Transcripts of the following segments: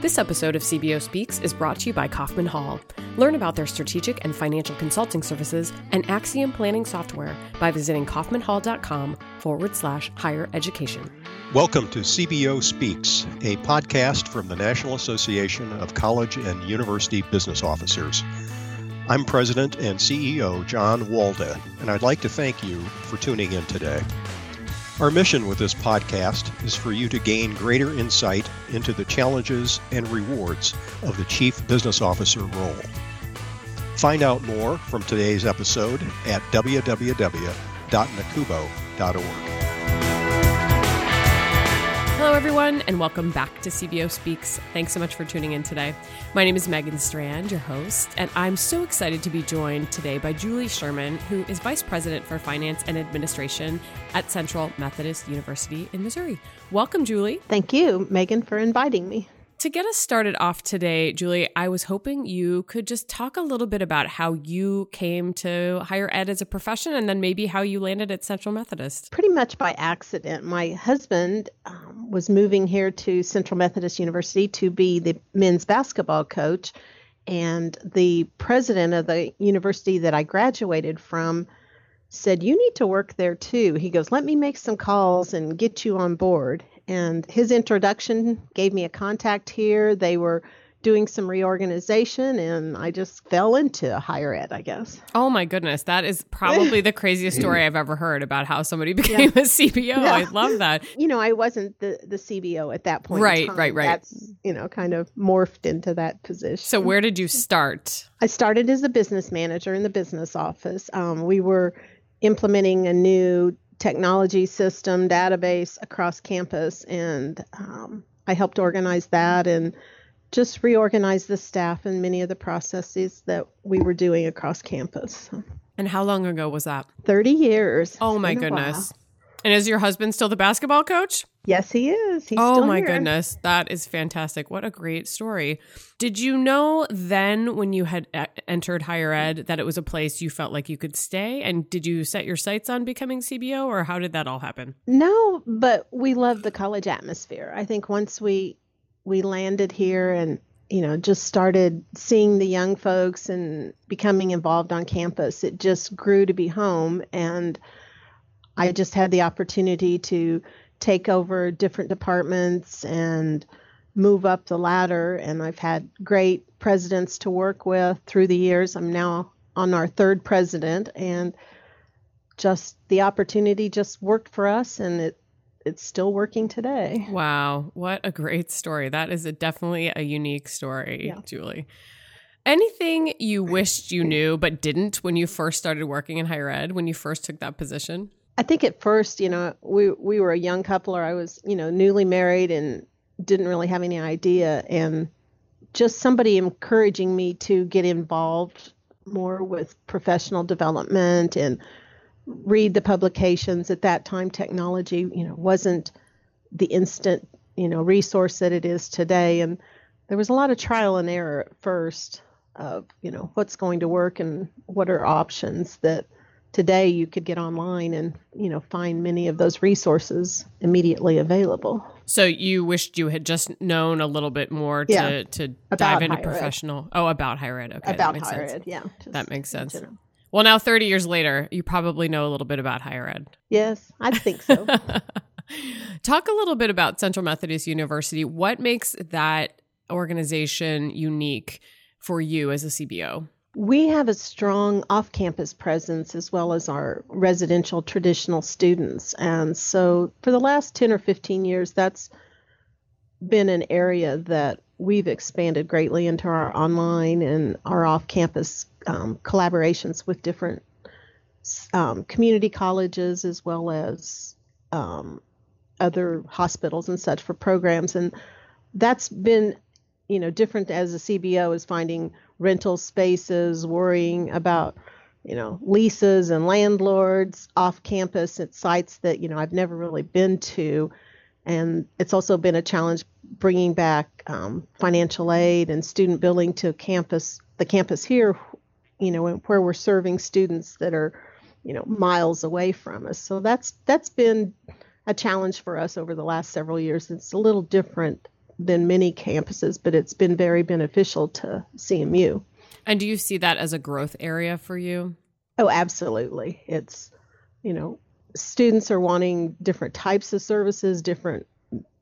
This episode of CBO Speaks is brought to you by Kaufman Hall. Learn about their strategic and financial consulting services and Axiom planning software by visiting kaufmanhall.com forward slash higher education. Welcome to CBO Speaks, a podcast from the National Association of College and University Business Officers. I'm President and CEO John Walda, and I'd like to thank you for tuning in today. Our mission with this podcast is for you to gain greater insight into the challenges and rewards of the Chief Business Officer role. Find out more from today's episode at www.nacubo.org. Hello, everyone, and welcome back to CBO Speaks. Thanks so much for tuning in today. My name is Megan Strand, your host, and I'm so excited to be joined today by Julie Sherman, who is Vice President for Finance and Administration at Central Methodist University in Missouri. Welcome, Julie. Thank you, Megan, for inviting me. To get us started off today, Julie, I was hoping you could just talk a little bit about how you came to higher ed as a profession and then maybe how you landed at Central Methodist. Pretty much by accident. My husband um, was moving here to Central Methodist University to be the men's basketball coach. And the president of the university that I graduated from said, You need to work there too. He goes, Let me make some calls and get you on board and his introduction gave me a contact here. They were doing some reorganization and I just fell into higher ed, I guess. Oh my goodness. That is probably the craziest story I've ever heard about how somebody became yeah. a CBO. Yeah. I love that. You know, I wasn't the, the CBO at that point. Right, right, right. That's, you know, kind of morphed into that position. So where did you start? I started as a business manager in the business office. Um, we were implementing a new technology system database across campus, and um, I helped organize that and just reorganize the staff and many of the processes that we were doing across campus. And how long ago was that? 30 years. Oh my goodness. And is your husband still the basketball coach? Yes, he is. He's oh my here. goodness, that is fantastic! What a great story. Did you know then, when you had entered higher ed, that it was a place you felt like you could stay? And did you set your sights on becoming CBO, or how did that all happen? No, but we love the college atmosphere. I think once we we landed here and you know just started seeing the young folks and becoming involved on campus, it just grew to be home and I just had the opportunity to take over different departments and move up the ladder. And I've had great presidents to work with through the years. I'm now on our third president, and just the opportunity just worked for us, and it it's still working today. Wow, what a great story! That is a, definitely a unique story, yeah. Julie. Anything you wished you knew but didn't when you first started working in higher ed, when you first took that position? I think at first, you know, we we were a young couple, or I was, you know, newly married and didn't really have any idea, and just somebody encouraging me to get involved more with professional development and read the publications. At that time, technology, you know, wasn't the instant, you know, resource that it is today, and there was a lot of trial and error at first of, you know, what's going to work and what are options that today you could get online and you know find many of those resources immediately available. So you wished you had just known a little bit more to yeah, to dive into professional ed. oh about higher ed. Okay about higher sense. ed yeah. That makes sense. well now 30 years later you probably know a little bit about higher ed. Yes i think so. Talk a little bit about central methodist university. What makes that organization unique for you as a cbo we have a strong off campus presence as well as our residential traditional students. And so for the last 10 or 15 years, that's been an area that we've expanded greatly into our online and our off campus um, collaborations with different um, community colleges as well as um, other hospitals and such for programs. And that's been, you know, different as a CBO is finding rental spaces, worrying about you know leases and landlords off campus at sites that you know I've never really been to, and it's also been a challenge bringing back um, financial aid and student billing to campus, the campus here, you know, where we're serving students that are you know miles away from us. So that's that's been a challenge for us over the last several years. It's a little different than many campuses, but it's been very beneficial to CMU. And do you see that as a growth area for you? Oh, absolutely. It's, you know, students are wanting different types of services, different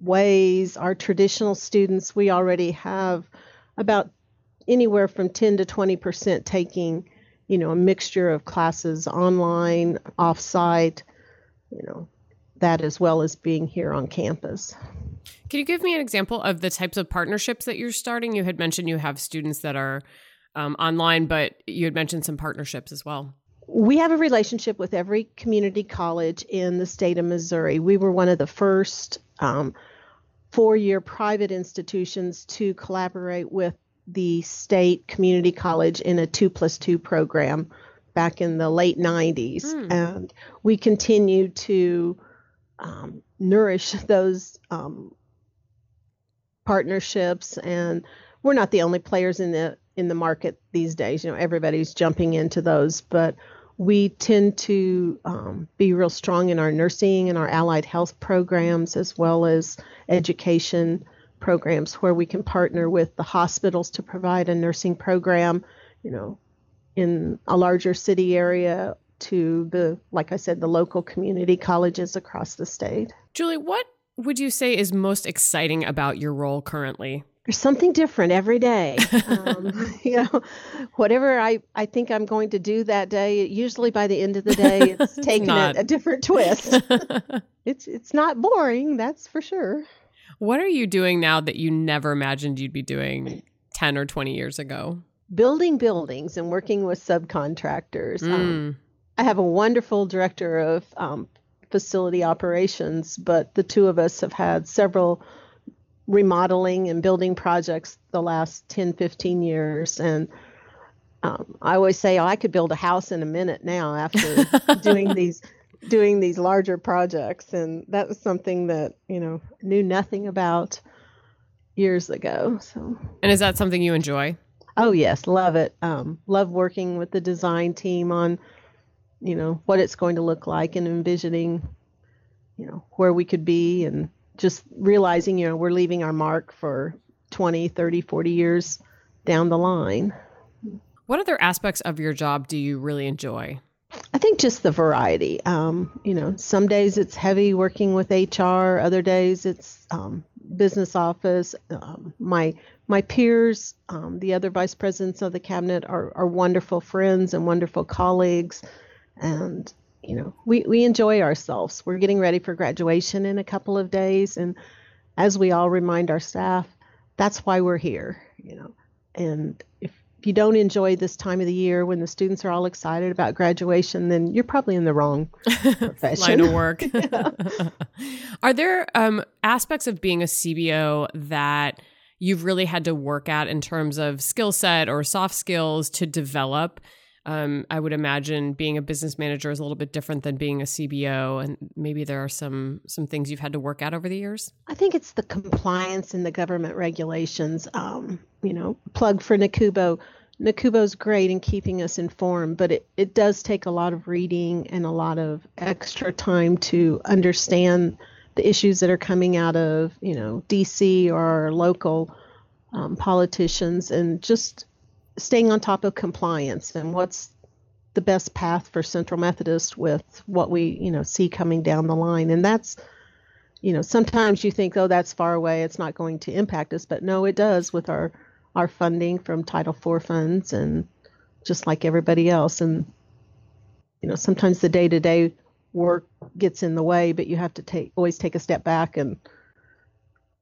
ways. Our traditional students, we already have about anywhere from 10 to 20% taking, you know, a mixture of classes online, offsite, you know, that as well as being here on campus. Can you give me an example of the types of partnerships that you're starting? You had mentioned you have students that are um, online, but you had mentioned some partnerships as well. We have a relationship with every community college in the state of Missouri. We were one of the first um, four year private institutions to collaborate with the state community college in a two plus two program back in the late 90s. Mm. And we continue to um, nourish those um, partnerships. And we're not the only players in the in the market these days. You know, everybody's jumping into those, but we tend to um, be real strong in our nursing and our allied health programs as well as education programs where we can partner with the hospitals to provide a nursing program you know in a larger city area to the like i said the local community colleges across the state julie what would you say is most exciting about your role currently there's something different every day. Um, you know, whatever I, I think I'm going to do that day, usually by the end of the day, it's taking a, a different twist. it's it's not boring, that's for sure. What are you doing now that you never imagined you'd be doing 10 or 20 years ago? Building buildings and working with subcontractors. Mm. Um, I have a wonderful director of um, facility operations, but the two of us have had several remodeling and building projects the last 10, 15 years. And um, I always say, oh, I could build a house in a minute now after doing these doing these larger projects. And that was something that, you know, knew nothing about years ago. So And is that something you enjoy? Oh yes, love it. Um, love working with the design team on, you know, what it's going to look like and envisioning, you know, where we could be and just realizing, you know, we're leaving our mark for 20, 30, 40 years down the line. What other aspects of your job do you really enjoy? I think just the variety. Um, you know, some days it's heavy working with HR, other days it's um, business office. Um, my my peers, um, the other vice presidents of the cabinet, are, are wonderful friends and wonderful colleagues, and you know, we, we enjoy ourselves. We're getting ready for graduation in a couple of days. And as we all remind our staff, that's why we're here, you know. And if, if you don't enjoy this time of the year when the students are all excited about graduation, then you're probably in the wrong profession. line of work. are there um, aspects of being a CBO that you've really had to work at in terms of skill set or soft skills to develop? Um, I would imagine being a business manager is a little bit different than being a CBO, and maybe there are some some things you've had to work out over the years. I think it's the compliance and the government regulations. Um, you know, plug for NACUBO. NACUBO's great in keeping us informed, but it, it does take a lot of reading and a lot of extra time to understand the issues that are coming out of, you know, DC or local um, politicians and just staying on top of compliance and what's the best path for Central Methodist with what we, you know, see coming down the line. And that's, you know, sometimes you think, oh, that's far away, it's not going to impact us, but no, it does with our our funding from Title IV funds and just like everybody else. And you know, sometimes the day to day work gets in the way, but you have to take always take a step back and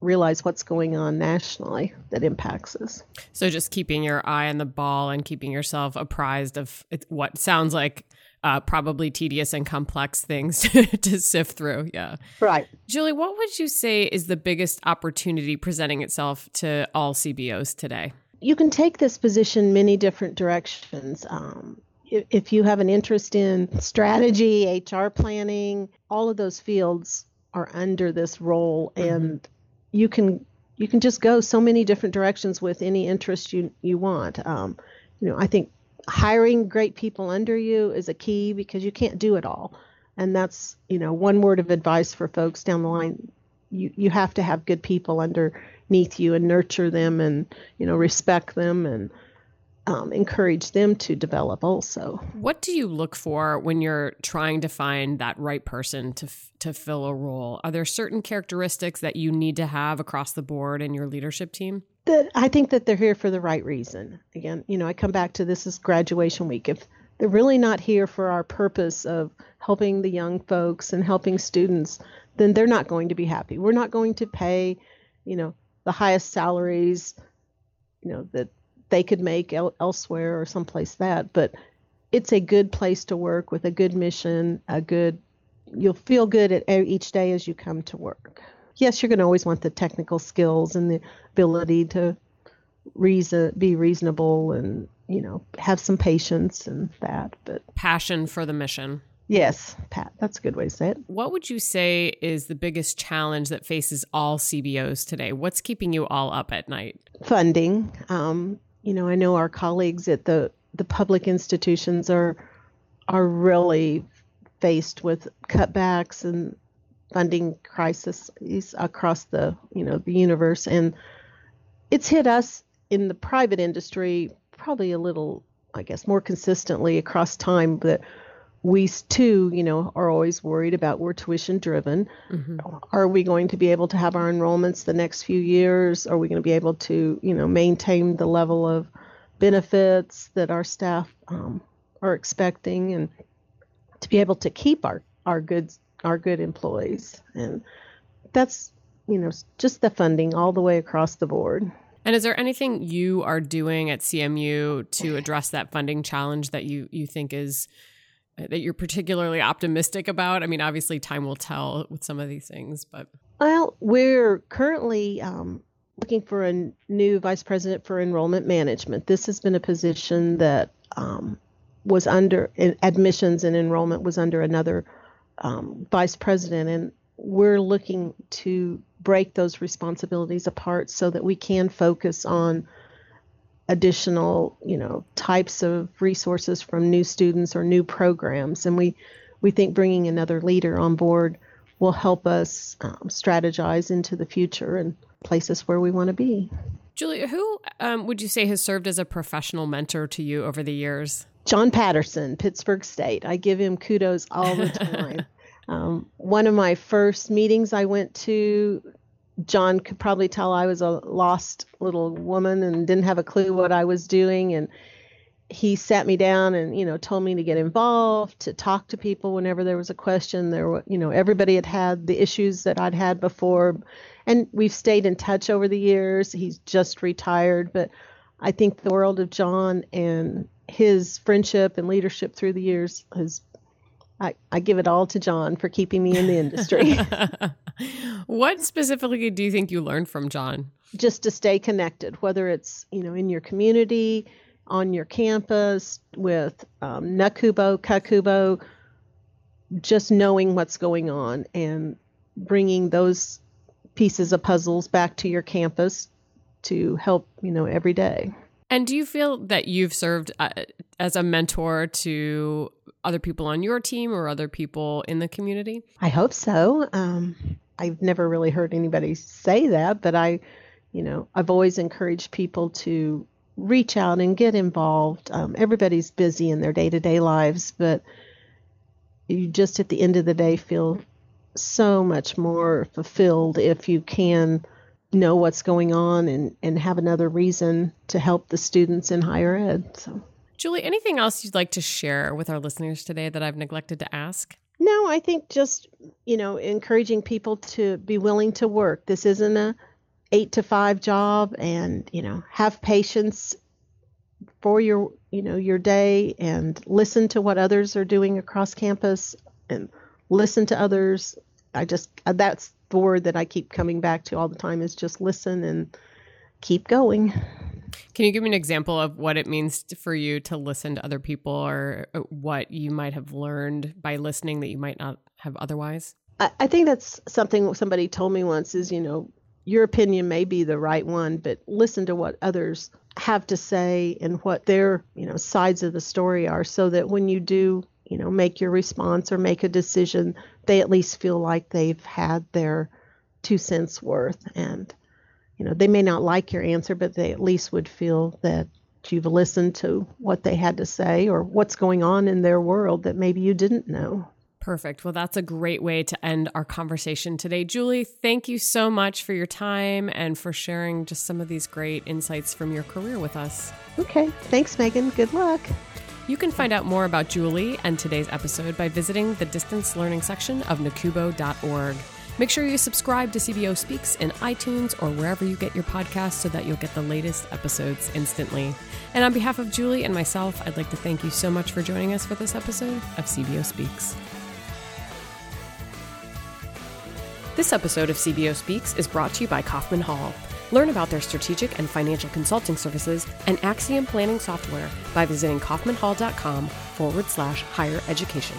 realize what's going on nationally that impacts us. So just keeping your eye on the ball and keeping yourself apprised of what sounds like uh, probably tedious and complex things to sift through. Yeah. Right. Julie, what would you say is the biggest opportunity presenting itself to all CBOs today? You can take this position many different directions. Um, if, if you have an interest in strategy, HR planning, all of those fields are under this role. Mm-hmm. And you can you can just go so many different directions with any interest you you want. Um, you know, I think hiring great people under you is a key because you can't do it all. And that's, you know, one word of advice for folks down the line. You you have to have good people underneath you and nurture them and, you know, respect them and um, encourage them to develop also. What do you look for when you're trying to find that right person to f- to fill a role? Are there certain characteristics that you need to have across the board in your leadership team? That I think that they're here for the right reason. Again, you know, I come back to this is graduation week. If they're really not here for our purpose of helping the young folks and helping students, then they're not going to be happy. We're not going to pay, you know, the highest salaries, you know, that they could make el- elsewhere or someplace that. But it's a good place to work with a good mission, a good, you'll feel good at each day as you come to work. Yes, you're going to always want the technical skills and the ability to reason, be reasonable and, you know, have some patience and that. But passion for the mission. Yes, Pat, that's a good way to say it. What would you say is the biggest challenge that faces all CBOs today? What's keeping you all up at night? Funding. Um, you know, I know our colleagues at the the public institutions are are really faced with cutbacks and funding crises across the you know the universe. And it's hit us in the private industry probably a little i guess more consistently across time but we too, you know, are always worried about we're tuition driven. Mm-hmm. Are we going to be able to have our enrollments the next few years? Are we going to be able to, you know, maintain the level of benefits that our staff um, are expecting, and to be able to keep our our good our good employees? And that's, you know, just the funding all the way across the board. And is there anything you are doing at CMU to address that funding challenge that you you think is that you're particularly optimistic about? I mean, obviously, time will tell with some of these things, but. Well, we're currently um, looking for a new vice president for enrollment management. This has been a position that um, was under admissions and enrollment was under another um, vice president, and we're looking to break those responsibilities apart so that we can focus on additional, you know, types of resources from new students or new programs. And we, we think bringing another leader on board will help us um, strategize into the future and places where we want to be. Julia, who um, would you say has served as a professional mentor to you over the years? John Patterson, Pittsburg State. I give him kudos all the time. um, one of my first meetings I went to John could probably tell I was a lost little woman and didn't have a clue what I was doing. And he sat me down and, you know, told me to get involved, to talk to people whenever there was a question. There were, you know, everybody had had the issues that I'd had before. And we've stayed in touch over the years. He's just retired. But I think the world of John and his friendship and leadership through the years has I, I give it all to John for keeping me in the industry. what specifically do you think you learned from John? Just to stay connected, whether it's you know in your community, on your campus, with um, NACUBO, CACUBO, just knowing what's going on and bringing those pieces of puzzles back to your campus to help you know every day. And do you feel that you've served uh, as a mentor to other people on your team or other people in the community? I hope so. Um, I've never really heard anybody say that, but I, you know, I've always encouraged people to reach out and get involved. Um, everybody's busy in their day to day lives, but you just at the end of the day feel so much more fulfilled if you can know what's going on and, and have another reason to help the students in higher ed. So, Julie, anything else you'd like to share with our listeners today that I've neglected to ask? No, I think just, you know, encouraging people to be willing to work. This isn't a 8 to 5 job and, you know, have patience for your, you know, your day and listen to what others are doing across campus and listen to others. I just that's the word that I keep coming back to all the time is just listen and keep going. Can you give me an example of what it means for you to listen to other people or uh, what you might have learned by listening that you might not have otherwise? I, I think that's something somebody told me once is, you know, your opinion may be the right one, but listen to what others have to say and what their, you know, sides of the story are so that when you do you know, make your response or make a decision, they at least feel like they've had their two cents worth. And, you know, they may not like your answer, but they at least would feel that you've listened to what they had to say or what's going on in their world that maybe you didn't know. Perfect. Well, that's a great way to end our conversation today. Julie, thank you so much for your time and for sharing just some of these great insights from your career with us. Okay. Thanks, Megan. Good luck. You can find out more about Julie and today's episode by visiting the distance learning section of nacubo.org. Make sure you subscribe to CBO Speaks in iTunes or wherever you get your podcasts so that you'll get the latest episodes instantly. And on behalf of Julie and myself, I'd like to thank you so much for joining us for this episode of CBO Speaks. This episode of CBO Speaks is brought to you by Kaufman Hall. Learn about their strategic and financial consulting services and Axiom planning software by visiting kaufmanhall.com forward slash higher education.